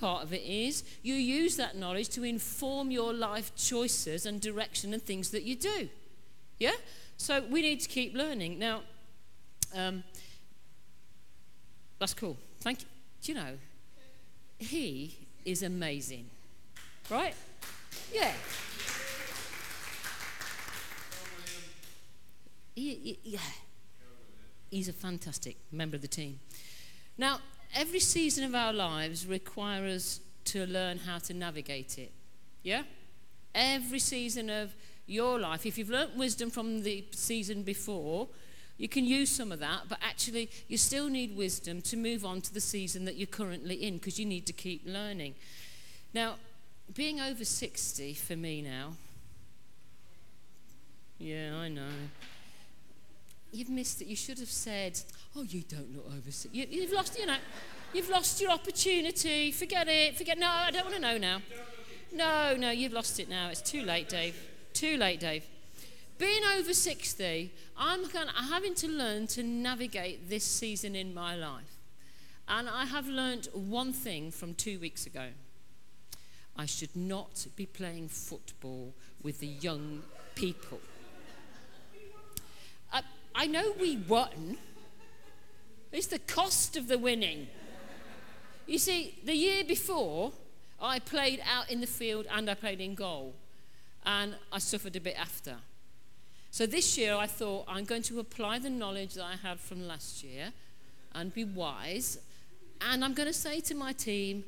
part of it is you use that knowledge to inform your life choices and direction and things that you do. Yeah? So we need to keep learning. Now, um, that's cool. Thank you. Do you know, he is amazing. Right? Yeah. He, he, yeah. He's a fantastic member of the team. Now, every season of our lives requires us to learn how to navigate it. Yeah? Every season of your life, if you've learnt wisdom from the season before, you can use some of that, but actually, you still need wisdom to move on to the season that you're currently in because you need to keep learning. Now, being over 60 for me now, yeah, I know. You've missed it. You should have said, oh, you don't look over 60. You, you've lost, you know, you've lost your opportunity. Forget it. Forget, no, I don't want to know now. No, no, you've lost it now. It's too late, Dave. Too late, Dave. Being over 60, I'm having to learn to navigate this season in my life. And I have learned one thing from two weeks ago. I should not be playing football with the young people. I, know we won. It's the cost of the winning. You see, the year before, I played out in the field and I played in goal. And I suffered a bit after. So this year I thought I'm going to apply the knowledge that I had from last year and be wise. And I'm going to say to my team,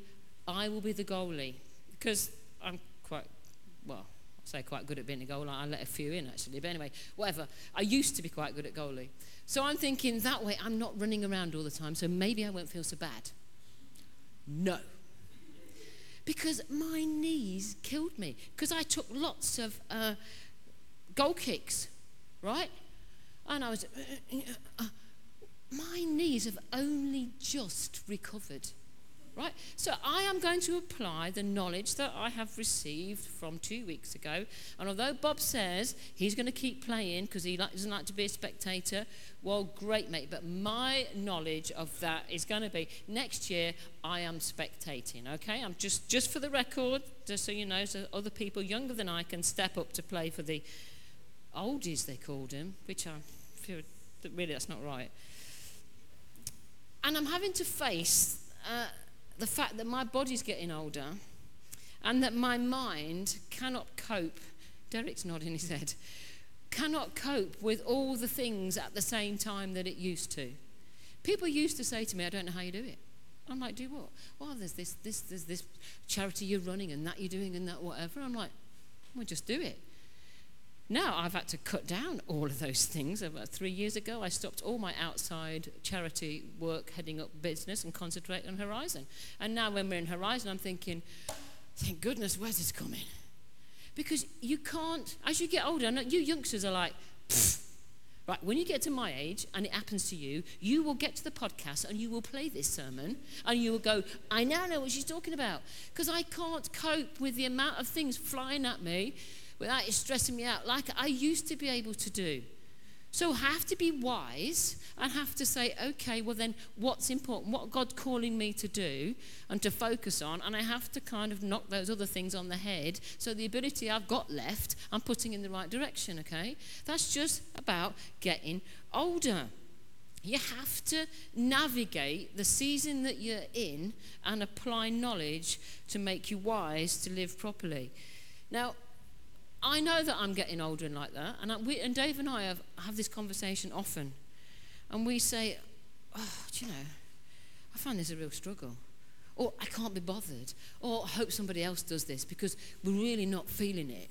I will be the goalie because I'm quite, well, I say quite good at being a goalie. I let a few in actually. But anyway, whatever. I used to be quite good at goalie. So I'm thinking that way I'm not running around all the time, so maybe I won't feel so bad. No. Because my knees killed me. Because I took lots of uh, goal kicks right? And I was, uh, uh, my knees have only just recovered, right? So I am going to apply the knowledge that I have received from two weeks ago. And although Bob says he's going to keep playing because he doesn't like to be a spectator, well, great, mate. But my knowledge of that is going to be next year I am spectating, okay? I'm just, just for the record, just so you know, so other people younger than I can step up to play for the oldies, they called him, which I feel that really that's not right. And I'm having to face uh, the fact that my body's getting older and that my mind cannot cope. Derek's nodding his head. Cannot cope with all the things at the same time that it used to. People used to say to me, I don't know how you do it. I'm like, do what? Well, there's this, this, there's this charity you're running and that you're doing and that whatever. I'm like, well, just do it. Now I've had to cut down all of those things. About three years ago, I stopped all my outside charity work, heading up business, and concentrate on Horizon. And now when we're in Horizon, I'm thinking, thank goodness, where's this coming? Because you can't, as you get older, you youngsters are like, Right, when you get to my age and it happens to you, you will get to the podcast and you will play this sermon and you will go, I now know what she's talking about. Because I can't cope with the amount of things flying at me without it stressing me out like I used to be able to do. So I have to be wise and have to say, okay, well then what's important? What God's calling me to do and to focus on, and I have to kind of knock those other things on the head so the ability I've got left, I'm putting in the right direction, okay? That's just about getting older. You have to navigate the season that you're in and apply knowledge to make you wise to live properly. Now, I know that I'm getting older and like that. And, I, we, and Dave and I have, have this conversation often. And we say, oh, do you know, I find this a real struggle. Or I can't be bothered. Or I hope somebody else does this because we're really not feeling it.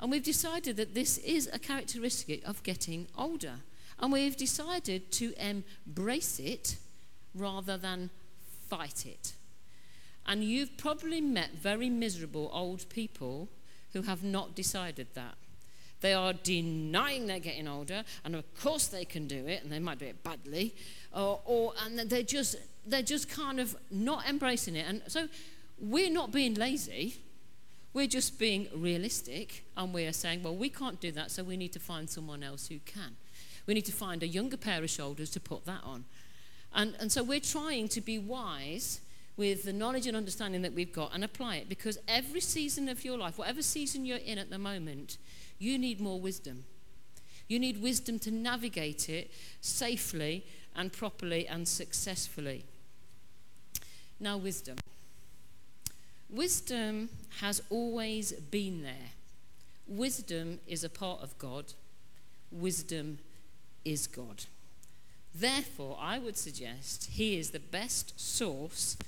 And we've decided that this is a characteristic of getting older. And we've decided to embrace it rather than fight it. And you've probably met very miserable old people who have not decided that. They are denying they're getting older, and of course they can do it, and they might do it badly, or, or and they're just they're just kind of not embracing it. And so we're not being lazy. We're just being realistic, and we are saying, well, we can't do that, so we need to find someone else who can. We need to find a younger pair of shoulders to put that on. And, and so we're trying to be wise with the knowledge and understanding that we've got and apply it because every season of your life, whatever season you're in at the moment, you need more wisdom. You need wisdom to navigate it safely and properly and successfully. Now, wisdom. Wisdom has always been there. Wisdom is a part of God. Wisdom is God. Therefore, I would suggest he is the best source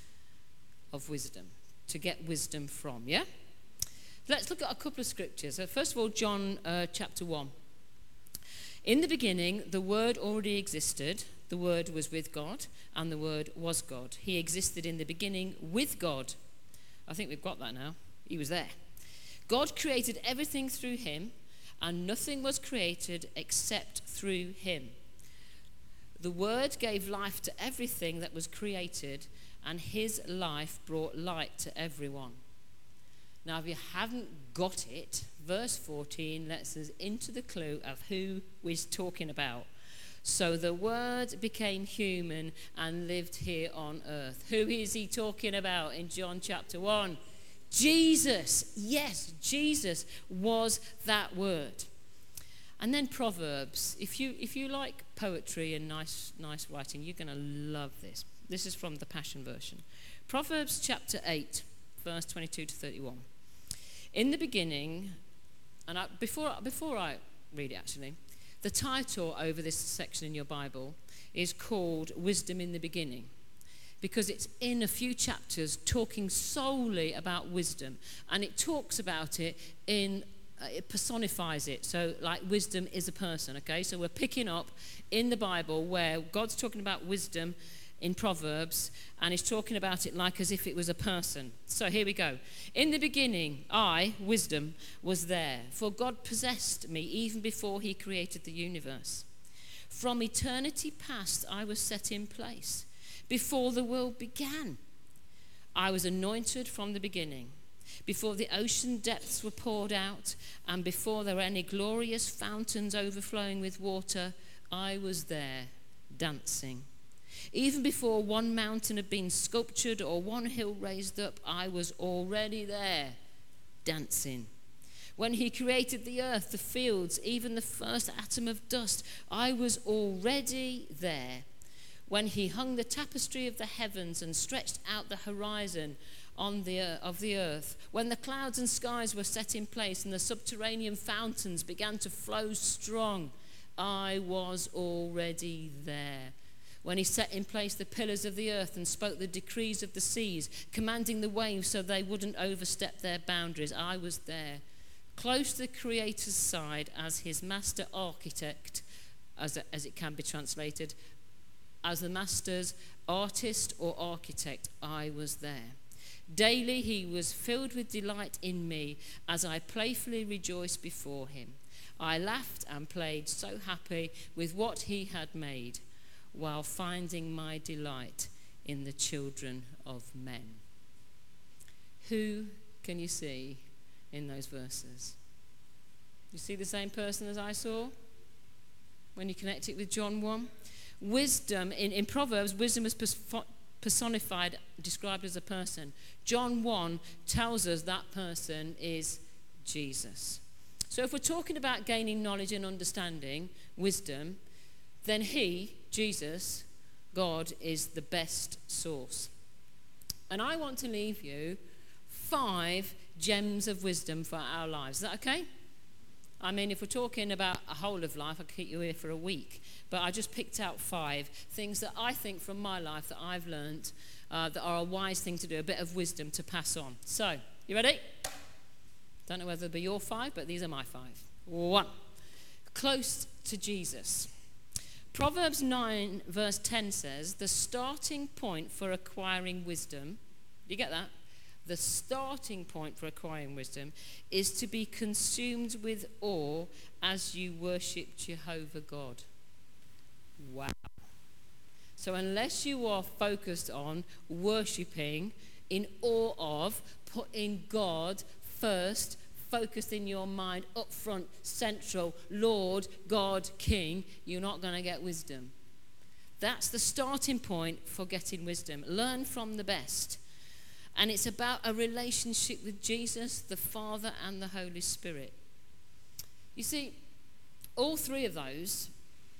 of wisdom to get wisdom from. Yeah? Let's look at a couple of scriptures. First of all, John uh, chapter 1. In the beginning, the Word already existed. The Word was with God, and the Word was God. He existed in the beginning with God. I think we've got that now. He was there. God created everything through him, and nothing was created except through him. The Word gave life to everything that was created, and his life brought light to everyone. Now, if you haven't got it, verse 14 lets us into the clue of who we're talking about. So the Word became human and lived here on earth. Who is he talking about in John chapter 1? Jesus. Yes, Jesus was that Word. And then Proverbs. If you, if you like poetry and nice, nice writing, you're going to love this. This is from the Passion Version. Proverbs chapter 8, verse 22 to 31. In the beginning, and I, before, before I read it actually, the title over this section in your Bible is called Wisdom in the Beginning because it's in a few chapters talking solely about wisdom and it talks about it in uh, it personifies it so like wisdom is a person okay so we're picking up in the bible where god's talking about wisdom in Proverbs, and he's talking about it like as if it was a person. So here we go. In the beginning, I, wisdom, was there, for God possessed me even before he created the universe. From eternity past, I was set in place before the world began. I was anointed from the beginning. Before the ocean depths were poured out, and before there were any glorious fountains overflowing with water, I was there dancing. Even before one mountain had been sculptured or one hill raised up, I was already there dancing. When he created the earth, the fields, even the first atom of dust, I was already there. When he hung the tapestry of the heavens and stretched out the horizon on the, uh, of the earth, when the clouds and skies were set in place and the subterranean fountains began to flow strong, I was already there when he set in place the pillars of the earth and spoke the decrees of the seas, commanding the waves so they wouldn't overstep their boundaries. I was there, close to the Creator's side as his master architect, as, as it can be translated, as the master's artist or architect. I was there. Daily he was filled with delight in me as I playfully rejoiced before him. I laughed and played, so happy with what he had made while finding my delight in the children of men. Who can you see in those verses? You see the same person as I saw when you connect it with John 1? Wisdom, in, in Proverbs, wisdom is personified, described as a person. John 1 tells us that person is Jesus. So if we're talking about gaining knowledge and understanding, wisdom, then he, Jesus, God, is the best source. And I want to leave you five gems of wisdom for our lives. Is that okay? I mean, if we're talking about a whole of life, I could keep you here for a week. But I just picked out five things that I think from my life that I've learned uh, that are a wise thing to do, a bit of wisdom to pass on. So, you ready? Don't know whether they'll be your five, but these are my five. One, close to Jesus. Proverbs 9, verse 10 says, The starting point for acquiring wisdom, do you get that? The starting point for acquiring wisdom is to be consumed with awe as you worship Jehovah God. Wow. So, unless you are focused on worshipping in awe of, putting God first, focused in your mind, up front, central, Lord, God, King, you're not going to get wisdom. That's the starting point for getting wisdom. Learn from the best. And it's about a relationship with Jesus, the Father, and the Holy Spirit. You see, all three of those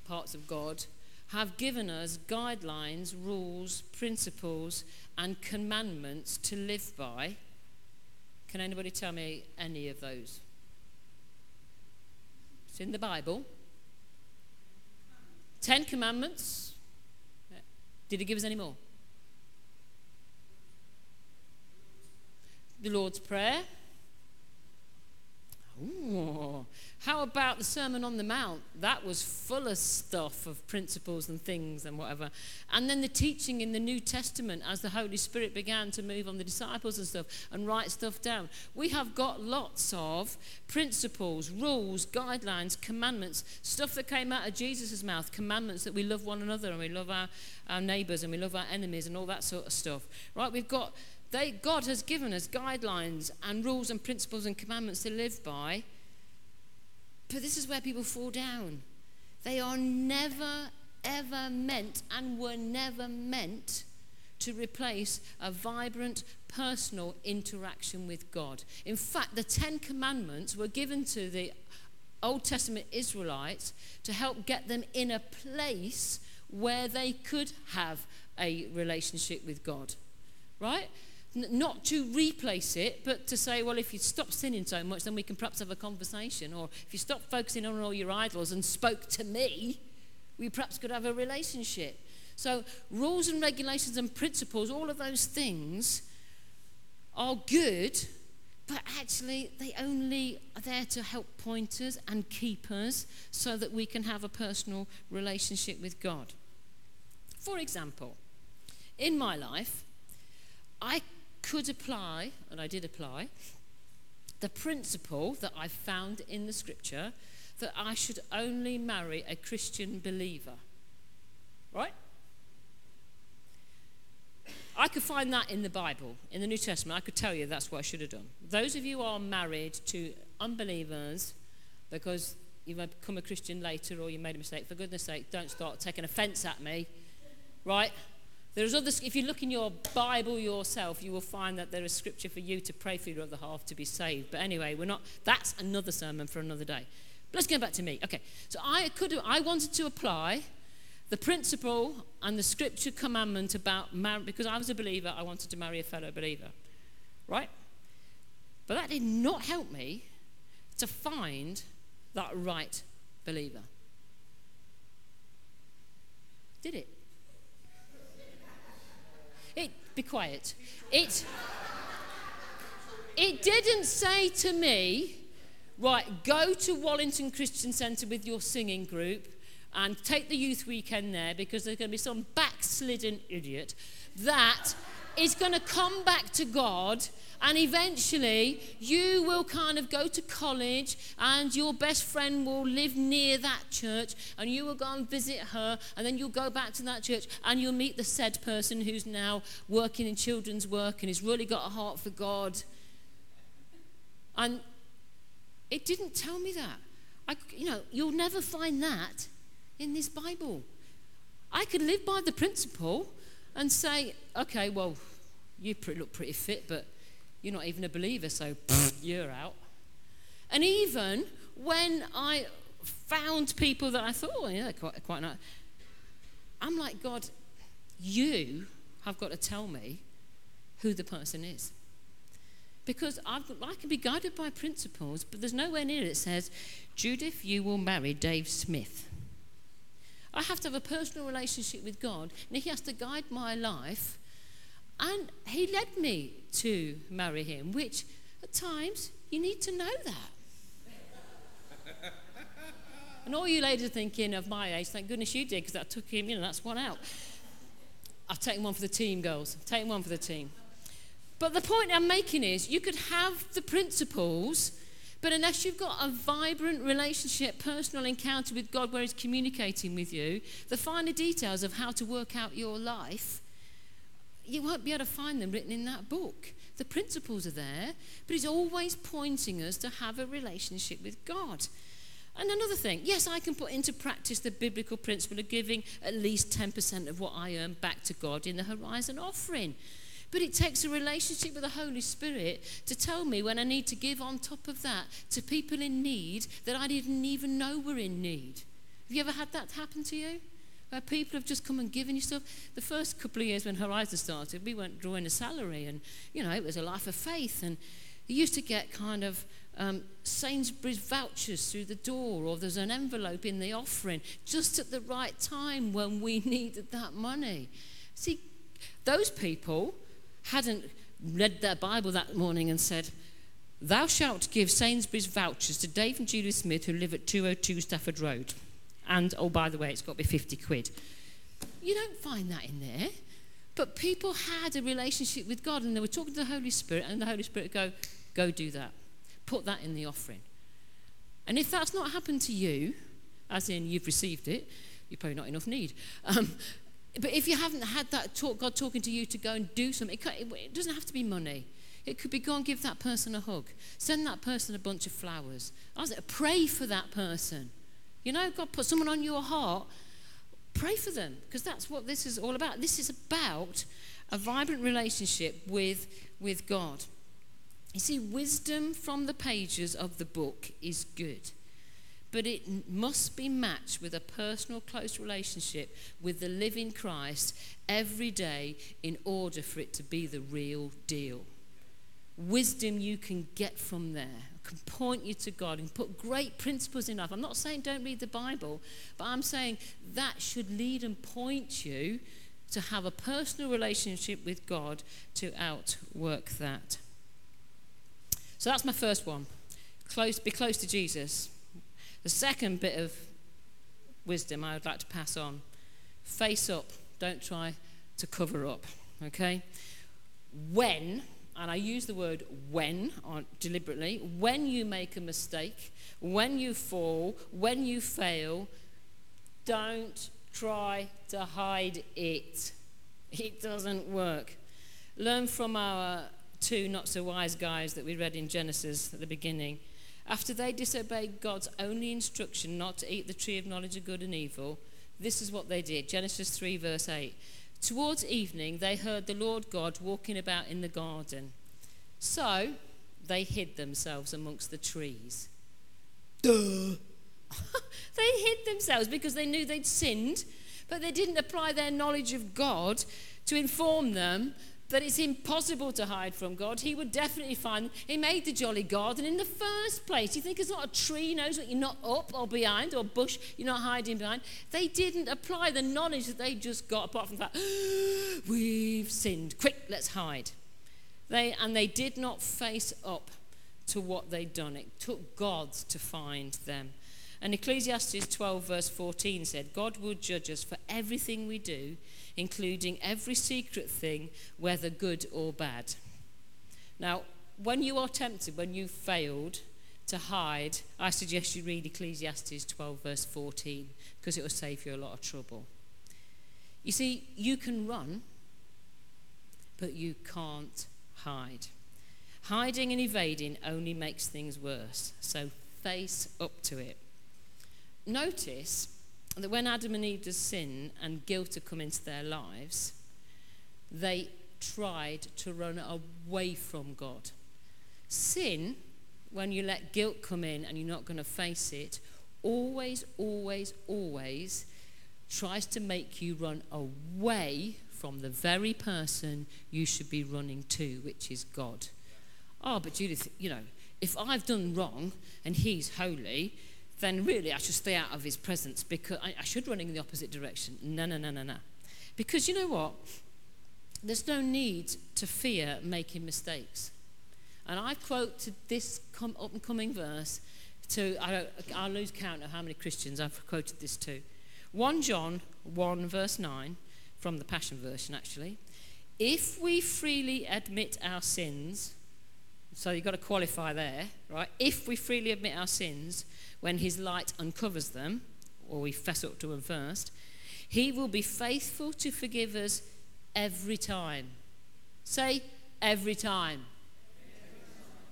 parts of God have given us guidelines, rules, principles, and commandments to live by. Can anybody tell me any of those? It's in the Bible. Ten Commandments. Did he give us any more? The Lord's Prayer. Ooh. How about the Sermon on the Mount? That was full of stuff of principles and things and whatever. And then the teaching in the New Testament as the Holy Spirit began to move on the disciples and stuff and write stuff down. We have got lots of principles, rules, guidelines, commandments, stuff that came out of Jesus' mouth, commandments that we love one another and we love our, our neighbours and we love our enemies and all that sort of stuff. Right? We've got they, God has given us guidelines and rules and principles and commandments to live by. But this is where people fall down. They are never, ever meant and were never meant to replace a vibrant personal interaction with God. In fact, the Ten Commandments were given to the Old Testament Israelites to help get them in a place where they could have a relationship with God. Right? Not to replace it, but to say, well, if you stop sinning so much, then we can perhaps have a conversation. Or if you stop focusing on all your idols and spoke to me, we perhaps could have a relationship. So, rules and regulations and principles, all of those things are good, but actually they only are there to help point us and keep us so that we can have a personal relationship with God. For example, in my life, I could apply, and I did apply, the principle that I found in the scripture that I should only marry a Christian believer. Right? I could find that in the Bible, in the New Testament. I could tell you that's what I should have done. Those of you who are married to unbelievers because you've become a Christian later or you made a mistake, for goodness sake, don't start taking offense at me. Right? There's other, if you look in your Bible yourself, you will find that there is scripture for you to pray for your other half to be saved. But anyway, we're not, that's another sermon for another day. But let's get back to me. Okay, so I could, I wanted to apply the principle and the scripture commandment about marriage, because I was a believer, I wanted to marry a fellow believer. Right? But that did not help me to find that right believer. Did it? It, be quiet. It, it didn't say to me, right, go to Wallington Christian Centre with your singing group and take the youth weekend there because there's going to be some backslidden idiot that is going to come back to God and eventually, you will kind of go to college, and your best friend will live near that church, and you will go and visit her, and then you'll go back to that church, and you'll meet the said person who's now working in children's work and has really got a heart for God. And it didn't tell me that. I, you know, you'll never find that in this Bible. I could live by the principle and say, okay, well, you look pretty fit, but you're not even a believer, so you're out. And even when I found people that I thought, oh, yeah, quite, quite nice, I'm like, God, you have got to tell me who the person is. Because I've, I can be guided by principles, but there's nowhere near it says, Judith, you will marry Dave Smith. I have to have a personal relationship with God, and He has to guide my life and he led me to marry him, which at times you need to know that. and all you ladies are thinking of my age, thank goodness you did, because that took him, you know, that's one out. I've taken one for the team, girls. I've taken one for the team. But the point I'm making is you could have the principles, but unless you've got a vibrant relationship, personal encounter with God where He's communicating with you, the finer details of how to work out your life you won't be able to find them written in that book. The principles are there, but he's always pointing us to have a relationship with God. And another thing, yes, I can put into practice the biblical principle of giving at least 10% of what I earn back to God in the horizon offering. But it takes a relationship with the Holy Spirit to tell me when I need to give on top of that to people in need that I didn't even know were in need. Have you ever had that happen to you? Where people have just come and given you stuff. The first couple of years when Horizon started, we weren't drawing a salary, and you know it was a life of faith. And you used to get kind of um, Sainsbury's vouchers through the door, or there's an envelope in the offering just at the right time when we needed that money. See, those people hadn't read their Bible that morning and said, Thou shalt give Sainsbury's vouchers to Dave and Julie Smith who live at 202 Stafford Road. And, oh, by the way, it's got to be 50 quid. You don't find that in there. But people had a relationship with God and they were talking to the Holy Spirit, and the Holy Spirit go, Go do that. Put that in the offering. And if that's not happened to you, as in you've received it, you're probably not enough need. Um, but if you haven't had that talk, God talking to you to go and do something, it, it doesn't have to be money. It could be go and give that person a hug, send that person a bunch of flowers, pray for that person. You know, God put someone on your heart, pray for them, because that's what this is all about. This is about a vibrant relationship with, with God. You see, wisdom from the pages of the book is good, but it must be matched with a personal, close relationship with the living Christ every day in order for it to be the real deal. Wisdom you can get from there can point you to God and put great principles in life. I'm not saying don't read the Bible, but I'm saying that should lead and point you to have a personal relationship with God to outwork that. So that's my first one. Close, be close to Jesus. The second bit of wisdom I would like to pass on face up, don't try to cover up. Okay? When, and I use the word when uh, deliberately, when you make a mistake, when you fall, when you fail, don't try to hide it. It doesn't work. Learn from our two not so wise guys that we read in Genesis at the beginning. After they disobeyed God's only instruction not to eat the tree of knowledge of good and evil, this is what they did. Genesis 3, verse 8. Towards evening, they heard the Lord God walking about in the garden. So they hid themselves amongst the trees. Duh! they hid themselves because they knew they'd sinned, but they didn't apply their knowledge of God to inform them that it's impossible to hide from God. He would definitely find, He made the jolly garden in the first place. You think it's not a tree knows what you're not up or behind, or bush you're not hiding behind. They didn't apply the knowledge that they just got, apart from that. we've sinned. Quick, let's hide. They, and they did not face up to what they'd done. It took God to find them. And Ecclesiastes 12, verse 14 said, God will judge us for everything we do including every secret thing, whether good or bad. Now, when you are tempted, when you've failed to hide, I suggest you read Ecclesiastes 12, verse 14, because it will save you a lot of trouble. You see, you can run, but you can't hide. Hiding and evading only makes things worse, so face up to it. Notice that when Adam and Eve sin and guilt had come into their lives, they tried to run away from God. Sin, when you let guilt come in and you're not going to face it, always, always, always tries to make you run away from the very person you should be running to, which is God. Oh, but Judith, you know, if I've done wrong and He's holy, then really I should stay out of his presence because I, I should run in the opposite direction. No, no, no, no, no. Because you know what? There's no need to fear making mistakes. And I quoted this com- up and coming verse to, I, I'll lose count of how many Christians I've quoted this to. 1 John 1, verse 9, from the Passion Version actually. If we freely admit our sins, so you've got to qualify there, right? If we freely admit our sins, when his light uncovers them, or we fess up to him first, he will be faithful to forgive us every time. Say, every time.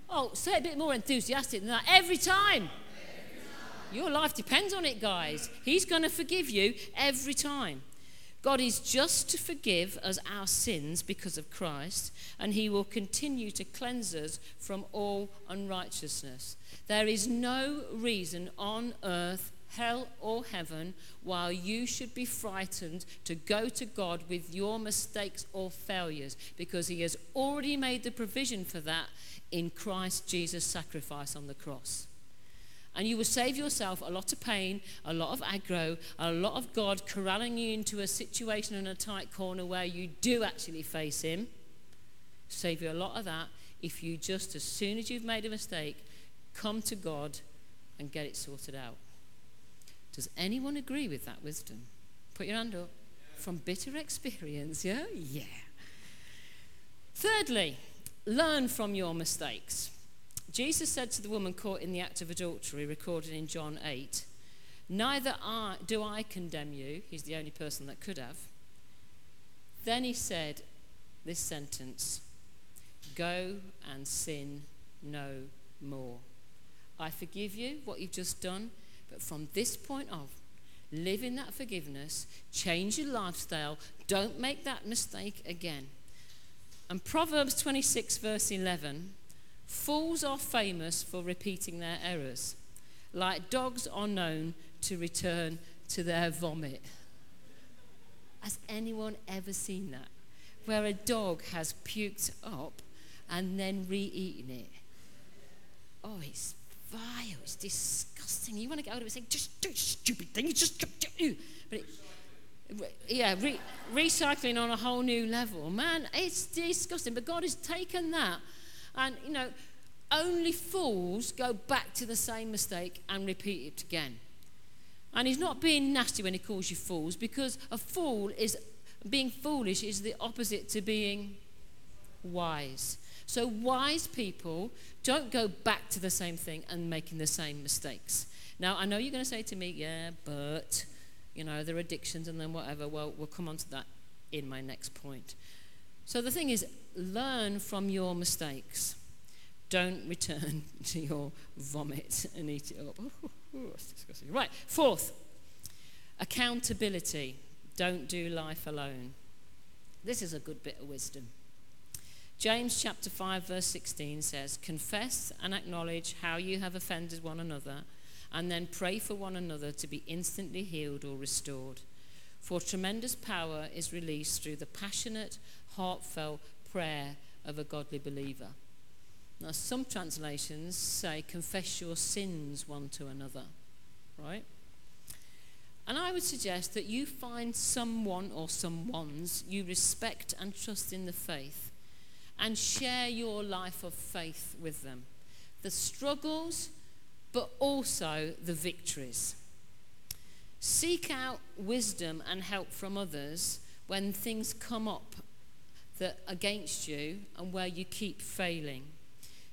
Oh, say a bit more enthusiastic than that. Every time. Your life depends on it, guys. He's going to forgive you every time. God is just to forgive us our sins because of Christ, and He will continue to cleanse us from all unrighteousness. There is no reason on earth, hell, or heaven why you should be frightened to go to God with your mistakes or failures, because He has already made the provision for that in Christ Jesus' sacrifice on the cross. And you will save yourself a lot of pain, a lot of aggro, a lot of God corralling you into a situation in a tight corner where you do actually face Him. Save you a lot of that if you just, as soon as you've made a mistake, come to God and get it sorted out. Does anyone agree with that wisdom? Put your hand up. From bitter experience, yeah? Yeah. Thirdly, learn from your mistakes. Jesus said to the woman caught in the act of adultery, recorded in John 8, Neither I, do I condemn you. He's the only person that could have. Then he said this sentence Go and sin no more. I forgive you what you've just done, but from this point on, live in that forgiveness, change your lifestyle, don't make that mistake again. And Proverbs 26, verse 11 Fools are famous for repeating their errors, like dogs are known to return to their vomit. Has anyone ever seen that? Where a dog has puked up and then re eaten it? Oh, it's vile, it's disgusting. You want to get out of it and say, just do stupid thing, you just. But it, yeah, re- recycling on a whole new level. Man, it's disgusting. But God has taken that and, you know, only fools go back to the same mistake and repeat it again. And he's not being nasty when he calls you fools because a fool is being foolish is the opposite to being wise. So wise people don't go back to the same thing and making the same mistakes. Now I know you're going to say to me, yeah, but you know, there are addictions and then whatever. Well, we'll come on to that in my next point. So the thing is, learn from your mistakes. Don't return to your vomit and eat it up. That's disgusting. Right, fourth, accountability. Don't do life alone. This is a good bit of wisdom. James chapter 5 verse 16 says, "Confess and acknowledge how you have offended one another, and then pray for one another to be instantly healed or restored. For tremendous power is released through the passionate, heartfelt prayer of a godly believer." Now, some translations say, confess your sins one to another, right? And I would suggest that you find someone or someones you respect and trust in the faith and share your life of faith with them. The struggles, but also the victories. Seek out wisdom and help from others when things come up that against you and where you keep failing.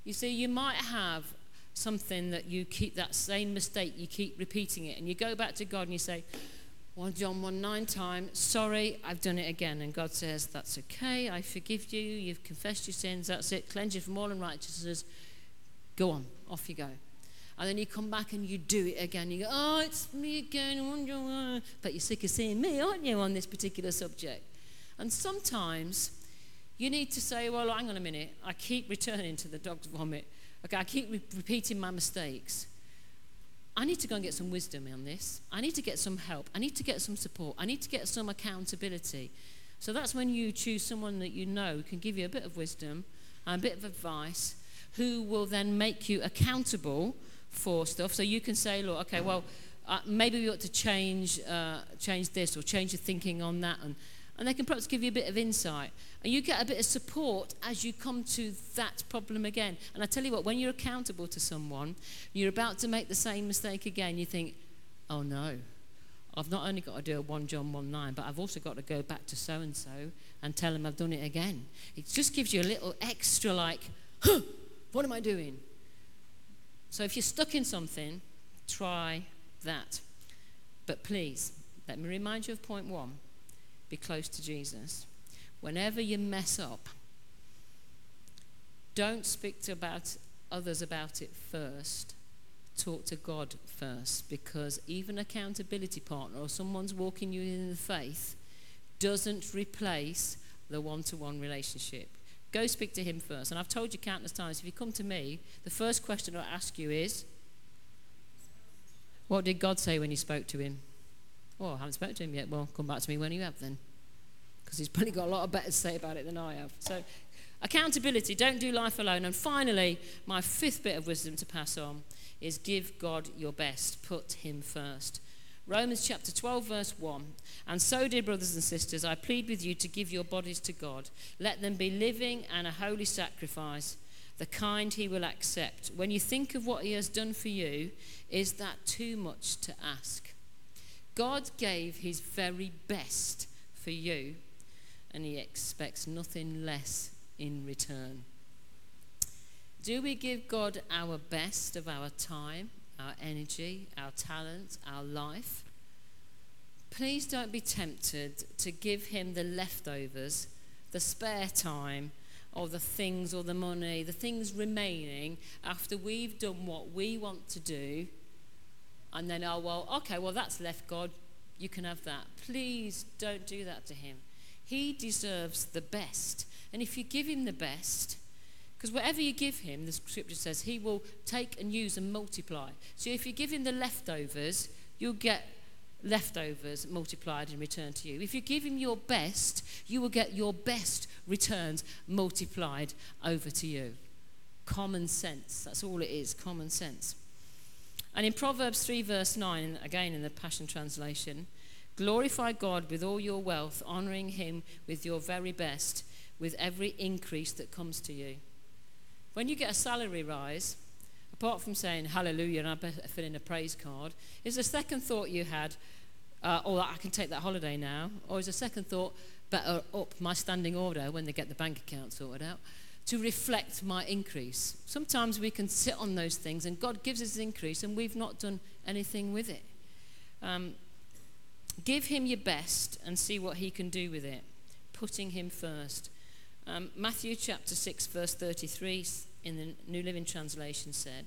You see, you might have something that you keep that same mistake, you keep repeating it, and you go back to God and you say, 1 John 1 9 time, sorry, I've done it again. And God says, That's okay, I forgive you, you've confessed your sins, that's it, cleanse you from all unrighteousness. Go on, off you go. And then you come back and you do it again. You go, Oh, it's me again. But you're sick of seeing me, aren't you, on this particular subject? And sometimes you need to say, well, hang on a minute. I keep returning to the dog's vomit. Okay, I keep re- repeating my mistakes. I need to go and get some wisdom on this. I need to get some help. I need to get some support. I need to get some accountability. So that's when you choose someone that you know can give you a bit of wisdom and a bit of advice, who will then make you accountable for stuff. So you can say, look, okay, well, uh, maybe we ought to change, uh, change this or change your thinking on that. And and they can perhaps give you a bit of insight. And you get a bit of support as you come to that problem again. And I tell you what, when you're accountable to someone, you're about to make the same mistake again, you think, oh no, I've not only got to do a 1 John 1 9, but I've also got to go back to so and so and tell them I've done it again. It just gives you a little extra, like, huh, what am I doing? So if you're stuck in something, try that. But please, let me remind you of point one be close to Jesus. Whenever you mess up, don't speak to about others about it first. Talk to God first, because even accountability partner or someone's walking you in the faith doesn't replace the one to one relationship. Go speak to him first. And I've told you countless times if you come to me, the first question I'll ask you is, What did God say when you spoke to him? Oh, I haven't spoken to him yet. Well, come back to me when you have then. Because he's probably got a lot of better to say about it than I have. So, accountability, don't do life alone. And finally, my fifth bit of wisdom to pass on is give God your best, put him first. Romans chapter 12, verse 1. And so, dear brothers and sisters, I plead with you to give your bodies to God. Let them be living and a holy sacrifice, the kind he will accept. When you think of what he has done for you, is that too much to ask? God gave his very best for you, and he expects nothing less in return. Do we give God our best of our time, our energy, our talent, our life. Please don't be tempted to give him the leftovers, the spare time, or the things or the money, the things remaining after we've done what we want to do. And then, oh, well, okay, well, that's left, God. You can have that. Please don't do that to him. He deserves the best. And if you give him the best, because whatever you give him, the scripture says, he will take and use and multiply. So if you give him the leftovers, you'll get leftovers multiplied and returned to you. If you give him your best, you will get your best returns multiplied over to you. Common sense. That's all it is common sense. And in Proverbs 3, verse 9, again in the Passion Translation, glorify God with all your wealth, honoring him with your very best, with every increase that comes to you. When you get a salary rise, apart from saying hallelujah and I better fill in a praise card, is the second thought you had, uh, oh, I can take that holiday now? Or is the second thought, better up my standing order when they get the bank account sorted out to reflect my increase? Sometimes we can sit on those things and God gives us increase and we've not done anything with it. Um, give Him your best and see what He can do with it, putting Him first. Um, Matthew chapter 6, verse 33 in the New Living Translation said,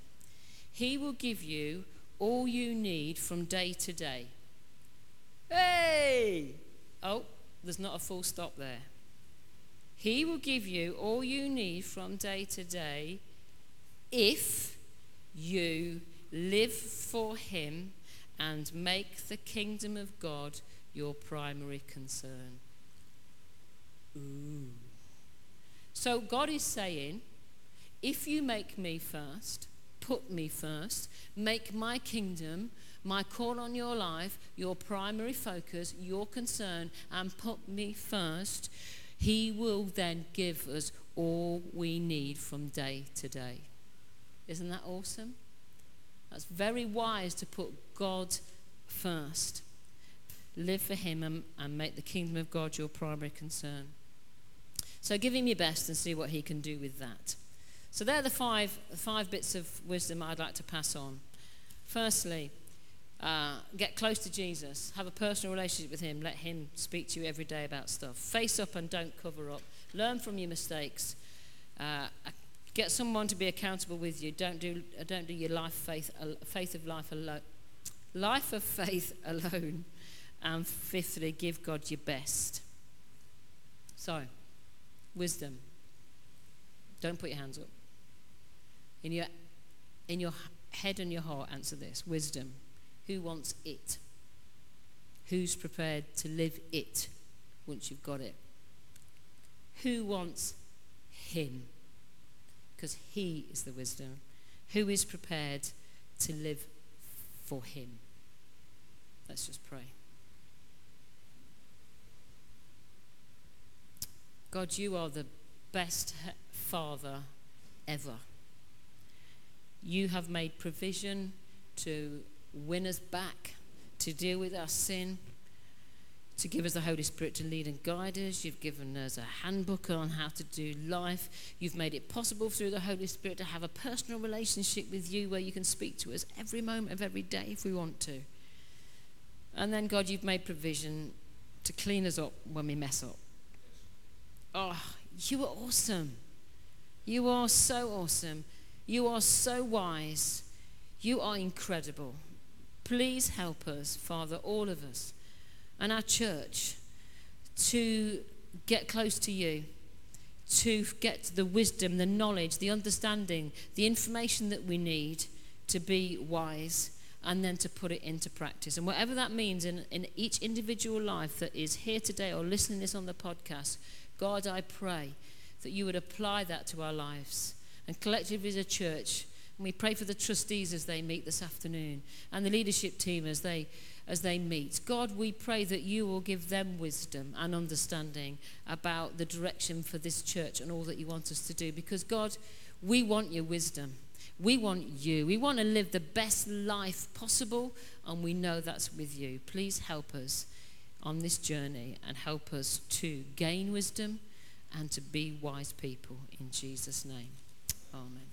He will give you all you need from day to day. Hey! Oh, there's not a full stop there. He will give you all you need from day to day if you live for Him and make the kingdom of God your primary concern. Ooh. So God is saying, if you make me first, put me first, make my kingdom, my call on your life, your primary focus, your concern, and put me first, He will then give us all we need from day to day. Isn't that awesome? That's very wise to put God first. Live for Him and, and make the kingdom of God your primary concern. So give him your best and see what he can do with that. So they're the five, five bits of wisdom I'd like to pass on. Firstly, uh, get close to Jesus. Have a personal relationship with him. Let him speak to you every day about stuff. Face up and don't cover up. Learn from your mistakes. Uh, get someone to be accountable with you. Don't do, uh, don't do your life faith, uh, faith of life alone. Life of faith alone. And fifthly, give God your best. So, Wisdom. Don't put your hands up. In your, in your head and your heart, answer this. Wisdom. Who wants it? Who's prepared to live it once you've got it? Who wants Him? Because He is the wisdom. Who is prepared to live for Him? Let's just pray. God, you are the best Father ever. You have made provision to win us back, to deal with our sin, to give us the Holy Spirit to lead and guide us. You've given us a handbook on how to do life. You've made it possible through the Holy Spirit to have a personal relationship with you where you can speak to us every moment of every day if we want to. And then, God, you've made provision to clean us up when we mess up. Oh, you are awesome. You are so awesome. You are so wise. You are incredible. Please help us, Father, all of us, and our church to get close to you, to get the wisdom, the knowledge, the understanding, the information that we need to be wise and then to put it into practice. And whatever that means in, in each individual life that is here today or listening this on the podcast, God, I pray that you would apply that to our lives. And collectively as a church, and we pray for the trustees as they meet this afternoon and the leadership team as they as they meet. God, we pray that you will give them wisdom and understanding about the direction for this church and all that you want us to do because God, we want your wisdom. We want you. We want to live the best life possible, and we know that's with you. Please help us on this journey and help us to gain wisdom and to be wise people. In Jesus' name. Amen.